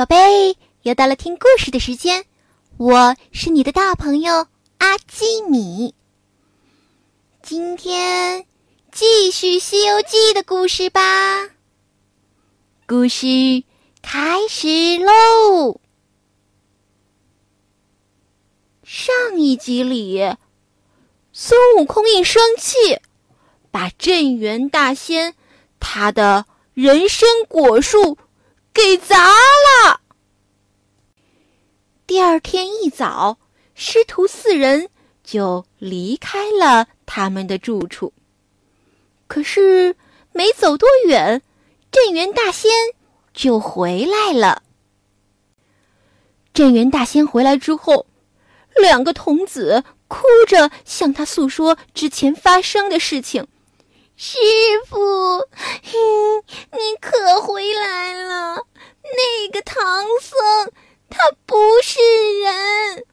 宝贝，又到了听故事的时间，我是你的大朋友阿基米。今天继续《西游记》的故事吧。故事开始喽！上一集里，孙悟空一生气，把镇元大仙他的人参果树。给砸了。第二天一早，师徒四人就离开了他们的住处。可是没走多远，镇元大仙就回来了。镇元大仙回来之后，两个童子哭着向他诉说之前发生的事情。师傅，你可回来了！那个唐僧，他不是人，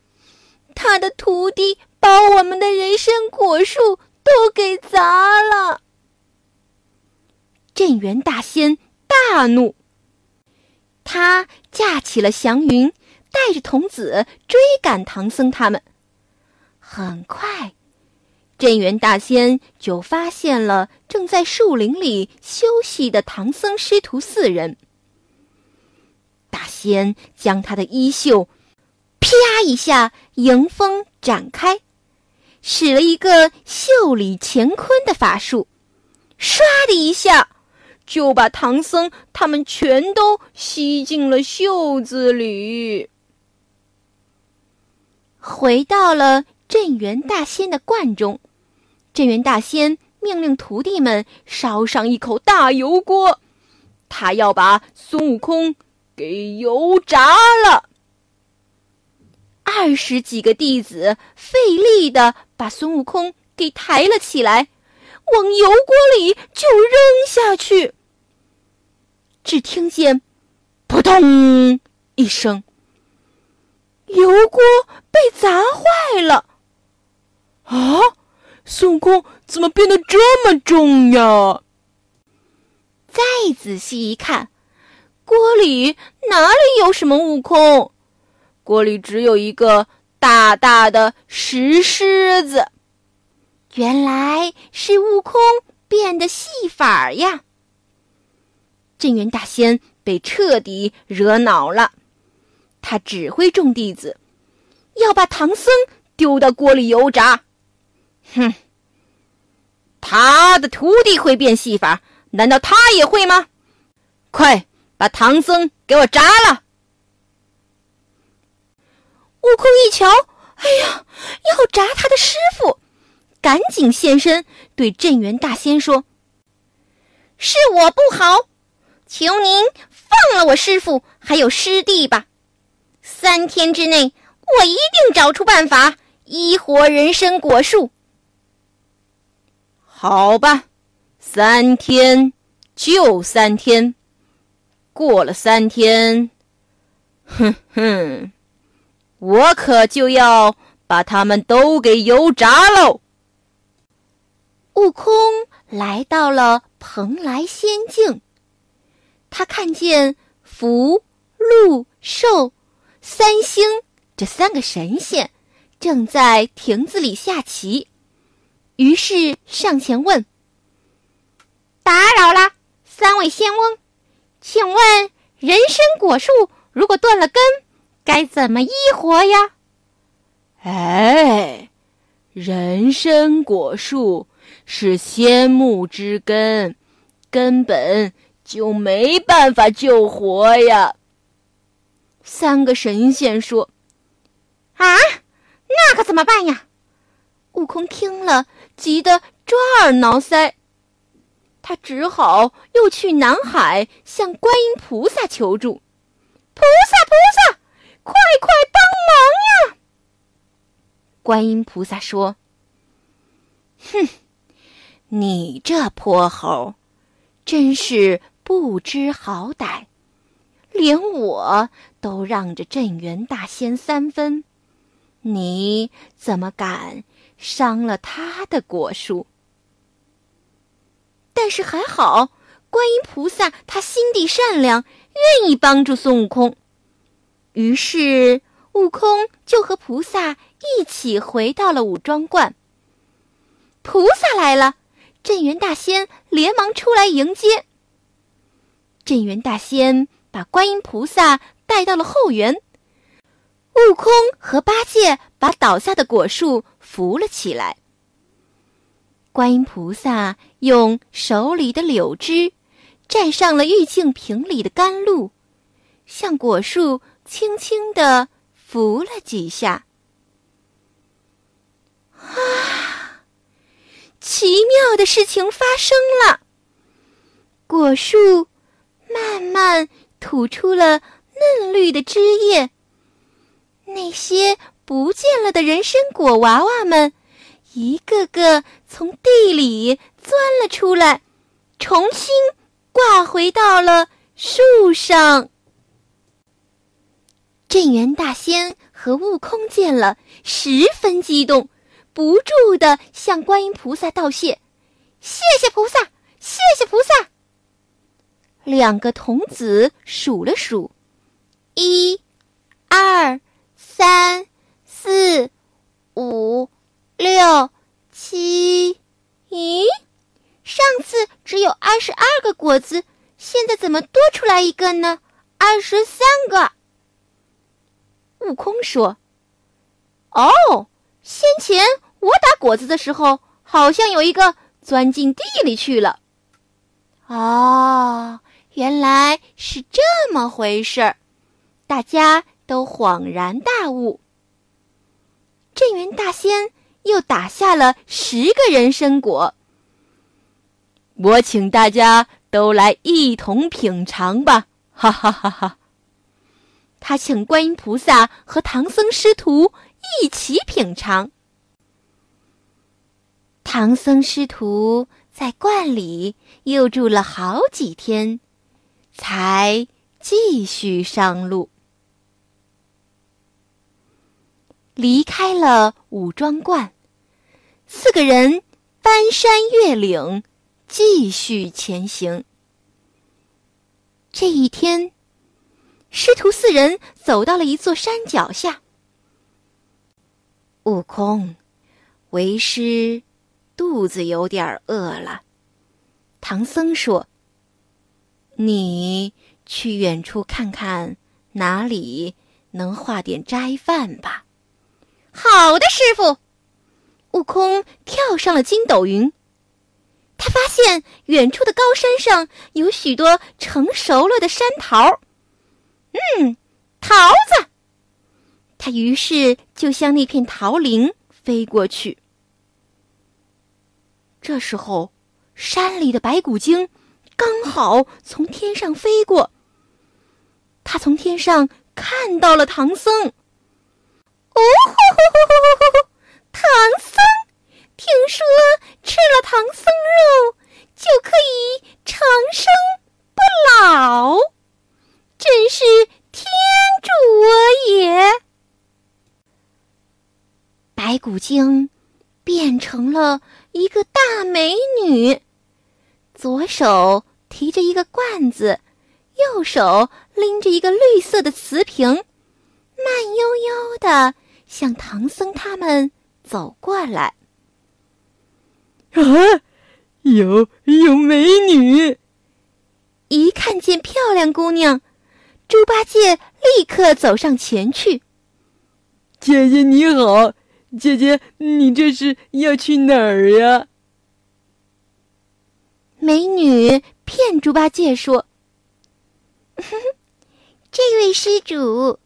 他的徒弟把我们的人参果树都给砸了。镇元大仙大怒，他架起了祥云，带着童子追赶唐僧他们。很快。镇元大仙就发现了正在树林里休息的唐僧师徒四人。大仙将他的衣袖“啪”一下迎风展开，使了一个袖里乾坤的法术，唰的一下就把唐僧他们全都吸进了袖子里。回到了镇元大仙的观中。镇元大仙命令徒弟们烧上一口大油锅，他要把孙悟空给油炸了。二十几个弟子费力的把孙悟空给抬了起来，往油锅里就扔下去。只听见“扑通”一声，油锅被砸坏了。啊！孙悟空怎么变得这么重呀？再仔细一看，锅里哪里有什么悟空？锅里只有一个大大的石狮子。原来是悟空变的戏法呀！镇元大仙被彻底惹恼了，他指挥众弟子要把唐僧丢到锅里油炸。哼，他的徒弟会变戏法，难道他也会吗？快把唐僧给我炸了！悟空一瞧，哎呀，要炸他的师傅，赶紧现身，对镇元大仙说：“是我不好，求您放了我师傅还有师弟吧。三天之内，我一定找出办法医活人参果树。”好吧，三天就三天。过了三天，哼哼，我可就要把他们都给油炸喽！悟空来到了蓬莱仙境，他看见福、禄、寿三星这三个神仙正在亭子里下棋。于是上前问：“打扰了，三位仙翁，请问人参果树如果断了根，该怎么医活呀？”哎，人参果树是仙木之根，根本就没办法救活呀。三个神仙说：“啊，那可怎么办呀？”悟空听了。急得抓耳挠腮，他只好又去南海向观音菩萨求助：“菩萨，菩萨，快快帮忙呀！”观音菩萨说：“哼，你这泼猴，真是不知好歹，连我都让着镇元大仙三分，你怎么敢？”伤了他的果树，但是还好，观音菩萨他心地善良，愿意帮助孙悟空，于是，悟空就和菩萨一起回到了武装观。菩萨来了，镇元大仙连忙出来迎接。镇元大仙把观音菩萨带到了后园，悟空和八戒把倒下的果树扶了起来。观音菩萨用手里的柳枝蘸上了玉净瓶里的甘露，向果树轻轻地扶了几下。啊！奇妙的事情发生了，果树。慢慢吐出了嫩绿的枝叶。那些不见了的人参果娃娃们，一个个从地里钻了出来，重新挂回到了树上。镇元大仙和悟空见了，十分激动，不住的向观音菩萨道谢：“谢谢菩萨，谢谢菩萨。”两个童子数了数，一、二、三、四、五、六、七。咦，上次只有二十二个果子，现在怎么多出来一个呢？二十三个。悟空说：“哦，先前我打果子的时候，好像有一个钻进地里去了。”哦。原来是这么回事儿，大家都恍然大悟。镇元大仙又打下了十个人参果，我请大家都来一同品尝吧！哈哈哈哈！他请观音菩萨和唐僧师徒一起品尝。唐僧师徒在观里又住了好几天。才继续上路，离开了武装观，四个人翻山越岭，继续前行。这一天，师徒四人走到了一座山脚下。悟空，为师肚子有点饿了。唐僧说。你去远处看看，哪里能化点斋饭吧？好的，师傅。悟空跳上了筋斗云，他发现远处的高山上有许多成熟了的山桃。嗯，桃子。他于是就向那片桃林飞过去。这时候，山里的白骨精。刚好从天上飞过，他从天上看到了唐僧。哦，唐僧，听说吃了唐僧肉就可以长生不老，真是天助我也！白骨精变成了一个大美女。左手提着一个罐子，右手拎着一个绿色的瓷瓶，慢悠悠的向唐僧他们走过来。啊，有有美女！一看见漂亮姑娘，猪八戒立刻走上前去。姐姐你好，姐姐你这是要去哪儿呀？美女骗猪八戒说：“这位施主，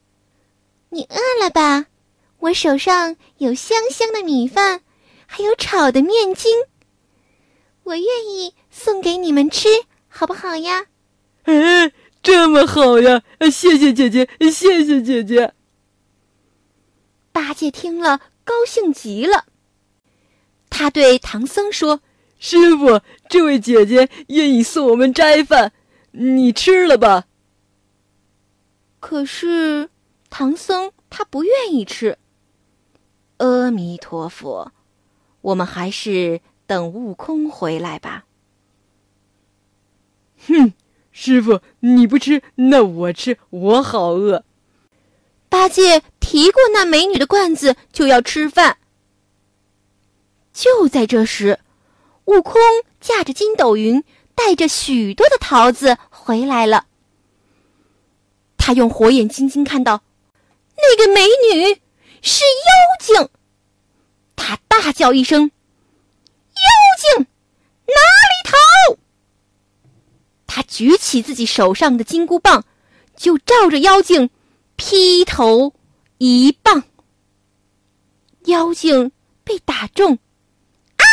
你饿了吧？我手上有香香的米饭，还有炒的面筋，我愿意送给你们吃，好不好呀？”哎，这么好呀！谢谢姐姐，谢谢姐姐。八戒听了，高兴极了，他对唐僧说。师傅，这位姐姐愿意送我们斋饭，你吃了吧。可是唐僧他不愿意吃。阿弥陀佛，我们还是等悟空回来吧。哼，师傅你不吃，那我吃，我好饿。八戒提过那美女的罐子，就要吃饭。就在这时，悟空驾着筋斗云，带着许多的桃子回来了。他用火眼金睛看到，那个美女是妖精。他大叫一声：“妖精，哪里逃！”他举起自己手上的金箍棒，就照着妖精劈头一棒。妖精被打中，啊！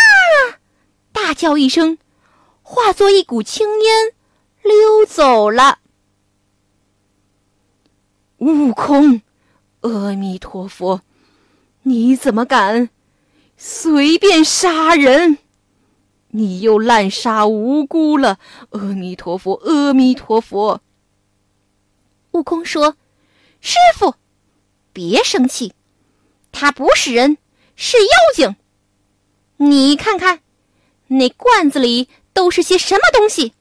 大叫一声，化作一股青烟，溜走了。悟空，阿弥陀佛，你怎么敢随便杀人？你又滥杀无辜了！阿弥陀佛，阿弥陀佛。悟空说：“师傅，别生气，他不是人，是妖精。你看看，那罐子里都是些什么东西？”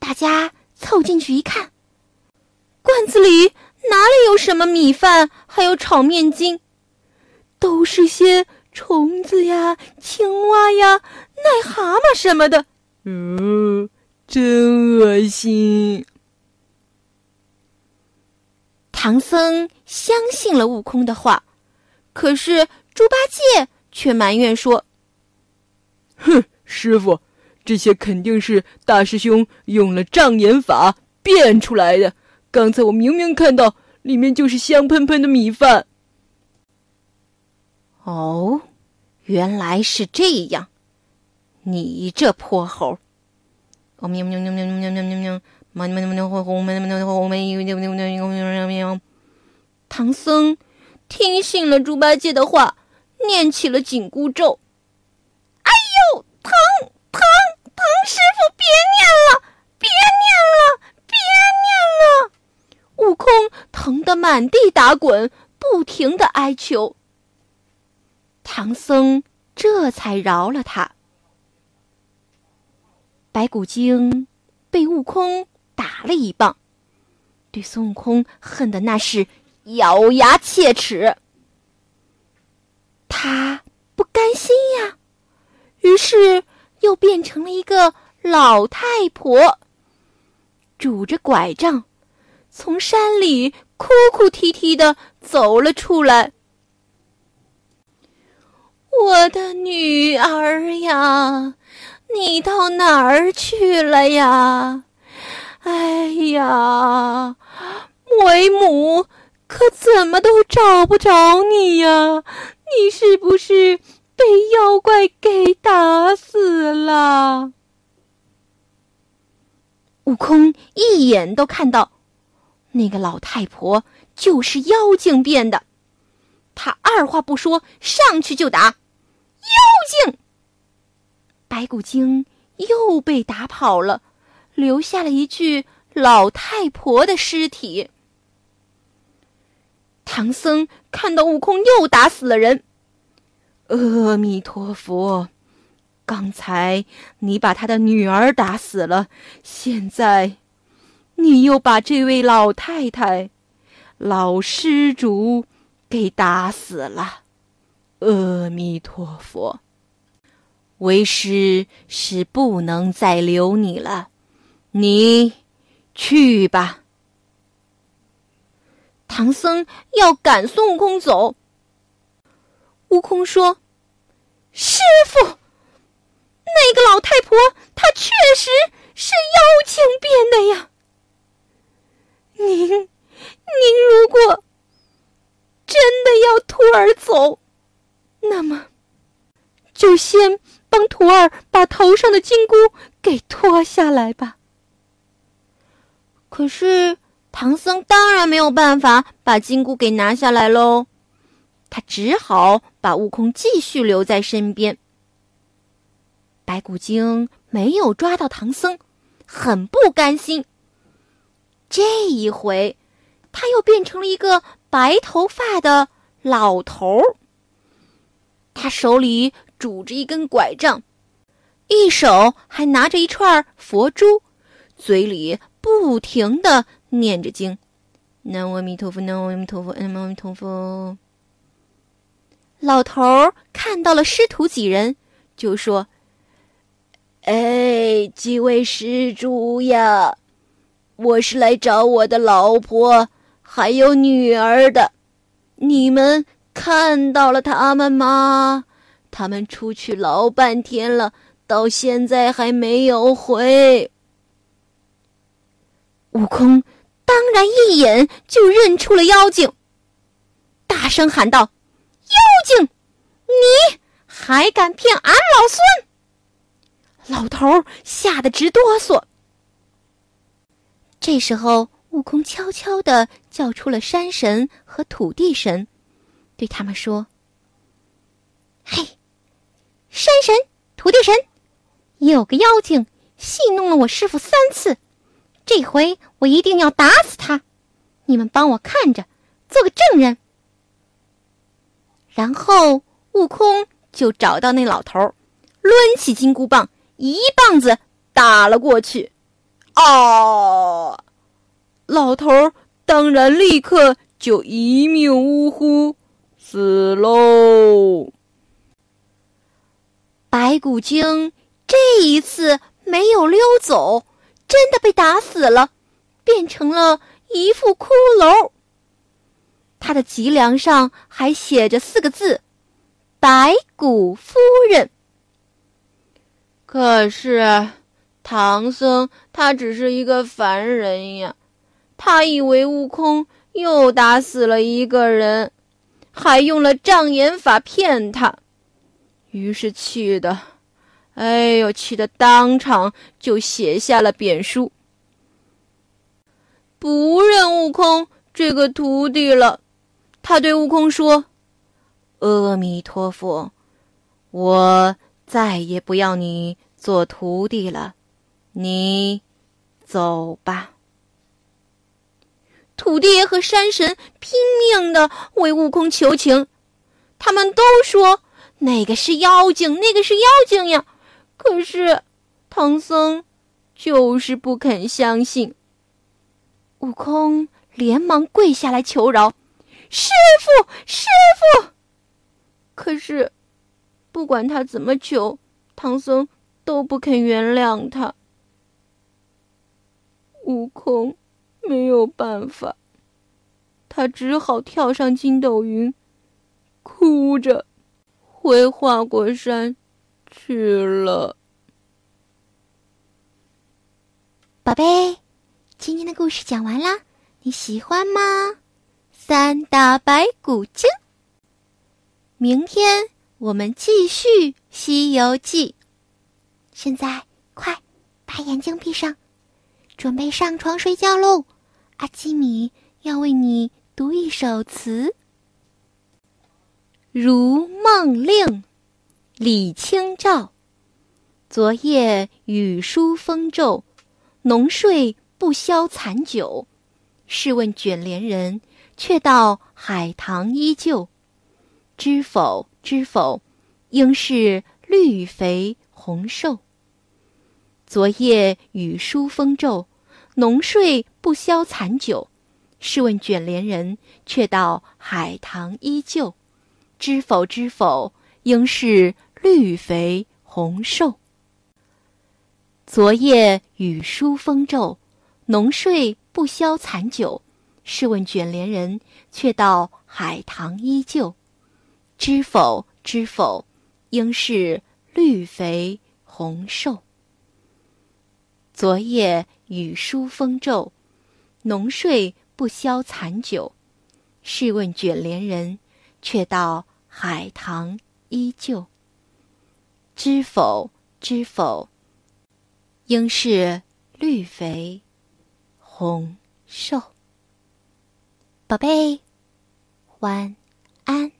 大家凑进去一看。罐子里哪里有什么米饭，还有炒面筋，都是些虫子呀、青蛙呀、癞蛤蟆什么的。嗯，真恶心。唐僧相信了悟空的话，可是猪八戒却埋怨说：“哼，师傅，这些肯定是大师兄用了障眼法变出来的。”刚才我明明看到里面就是香喷喷的米饭。哦，原来是这样！你这泼猴！喵喵喵喵喵喵喵喵喵！喵喵喵喵喵喵喵喵！唐僧听信了猪八戒的话，念起了紧箍咒。哎呦，疼疼疼！师傅，别念了，别念了，别念了！悟空疼得满地打滚，不停的哀求。唐僧这才饶了他。白骨精被悟空打了一棒，对孙悟空恨得那是咬牙切齿。他不甘心呀，于是又变成了一个老太婆，拄着拐杖。从山里哭哭啼啼的走了出来。我的女儿呀，你到哪儿去了呀？哎呀，为母可怎么都找不着你呀？你是不是被妖怪给打死了？悟空一眼都看到。那个老太婆就是妖精变的，他二话不说上去就打妖精。白骨精又被打跑了，留下了一具老太婆的尸体。唐僧看到悟空又打死了人，阿弥陀佛！刚才你把他的女儿打死了，现在。你又把这位老太太、老施主给打死了，阿弥陀佛！为师是不能再留你了，你去吧。唐僧要赶孙悟空走，悟空说：“师傅，那个老太婆她确实是妖精变的呀。”您，您如果真的要徒儿走，那么就先帮徒儿把头上的金箍给脱下来吧。可是唐僧当然没有办法把金箍给拿下来喽，他只好把悟空继续留在身边。白骨精没有抓到唐僧，很不甘心。这一回，他又变成了一个白头发的老头儿。他手里拄着一根拐杖，一手还拿着一串佛珠，嘴里不停的念着经：“南无阿弥陀佛，南无阿弥陀佛，南无阿弥陀佛。老头看到了师徒几人，就说：“哎，几位施主呀，我是来找我的老婆还有女儿的，你们看到了他们吗？他们出去老半天了，到现在还没有回。”悟空当然一眼就认出了妖精，大声喊道。妖精，你还敢骗俺老孙！老头吓得直哆嗦。这时候，悟空悄悄的叫出了山神和土地神，对他们说：“嘿，山神、土地神，有个妖精戏弄了我师傅三次，这回我一定要打死他！你们帮我看着，做个证人。”然后，悟空就找到那老头，抡起金箍棒，一棒子打了过去。啊！老头当然立刻就一命呜呼，死喽。白骨精这一次没有溜走，真的被打死了，变成了一副骷髅。他的脊梁上还写着四个字：“白骨夫人。”可是，唐僧他只是一个凡人呀，他以为悟空又打死了一个人，还用了障眼法骗他，于是气的，哎呦，气的当场就写下了贬书，不认悟空这个徒弟了。他对悟空说：“阿弥陀佛，我再也不要你做徒弟了，你走吧。”土地爷和山神拼命的为悟空求情，他们都说那个是妖精，那个是妖精呀。可是唐僧就是不肯相信。悟空连忙跪下来求饶。师傅，师傅！可是，不管他怎么求，唐僧都不肯原谅他。悟空没有办法，他只好跳上筋斗云，哭着回花果山去了。宝贝，今天的故事讲完啦，你喜欢吗？三打白骨精。明天我们继续《西游记》。现在快把眼睛闭上，准备上床睡觉喽。阿基米要为你读一首词，《如梦令》，李清照。昨夜雨疏风骤，浓睡不消残酒。试问卷帘人。却道海棠依旧，知否？知否？应是绿肥红瘦。昨夜雨疏风骤，浓睡不消残酒。试问卷帘人，却道海棠依旧，知否？知否？应是绿肥红瘦。昨夜雨疏风骤，浓睡不消残酒。试问卷帘人，却道海棠依旧。知否？知否？应是绿肥红瘦。昨夜雨疏风骤，浓睡不消残酒。试问卷帘人，却道海棠依旧。知否？知否？应是绿肥红瘦。宝贝，晚安。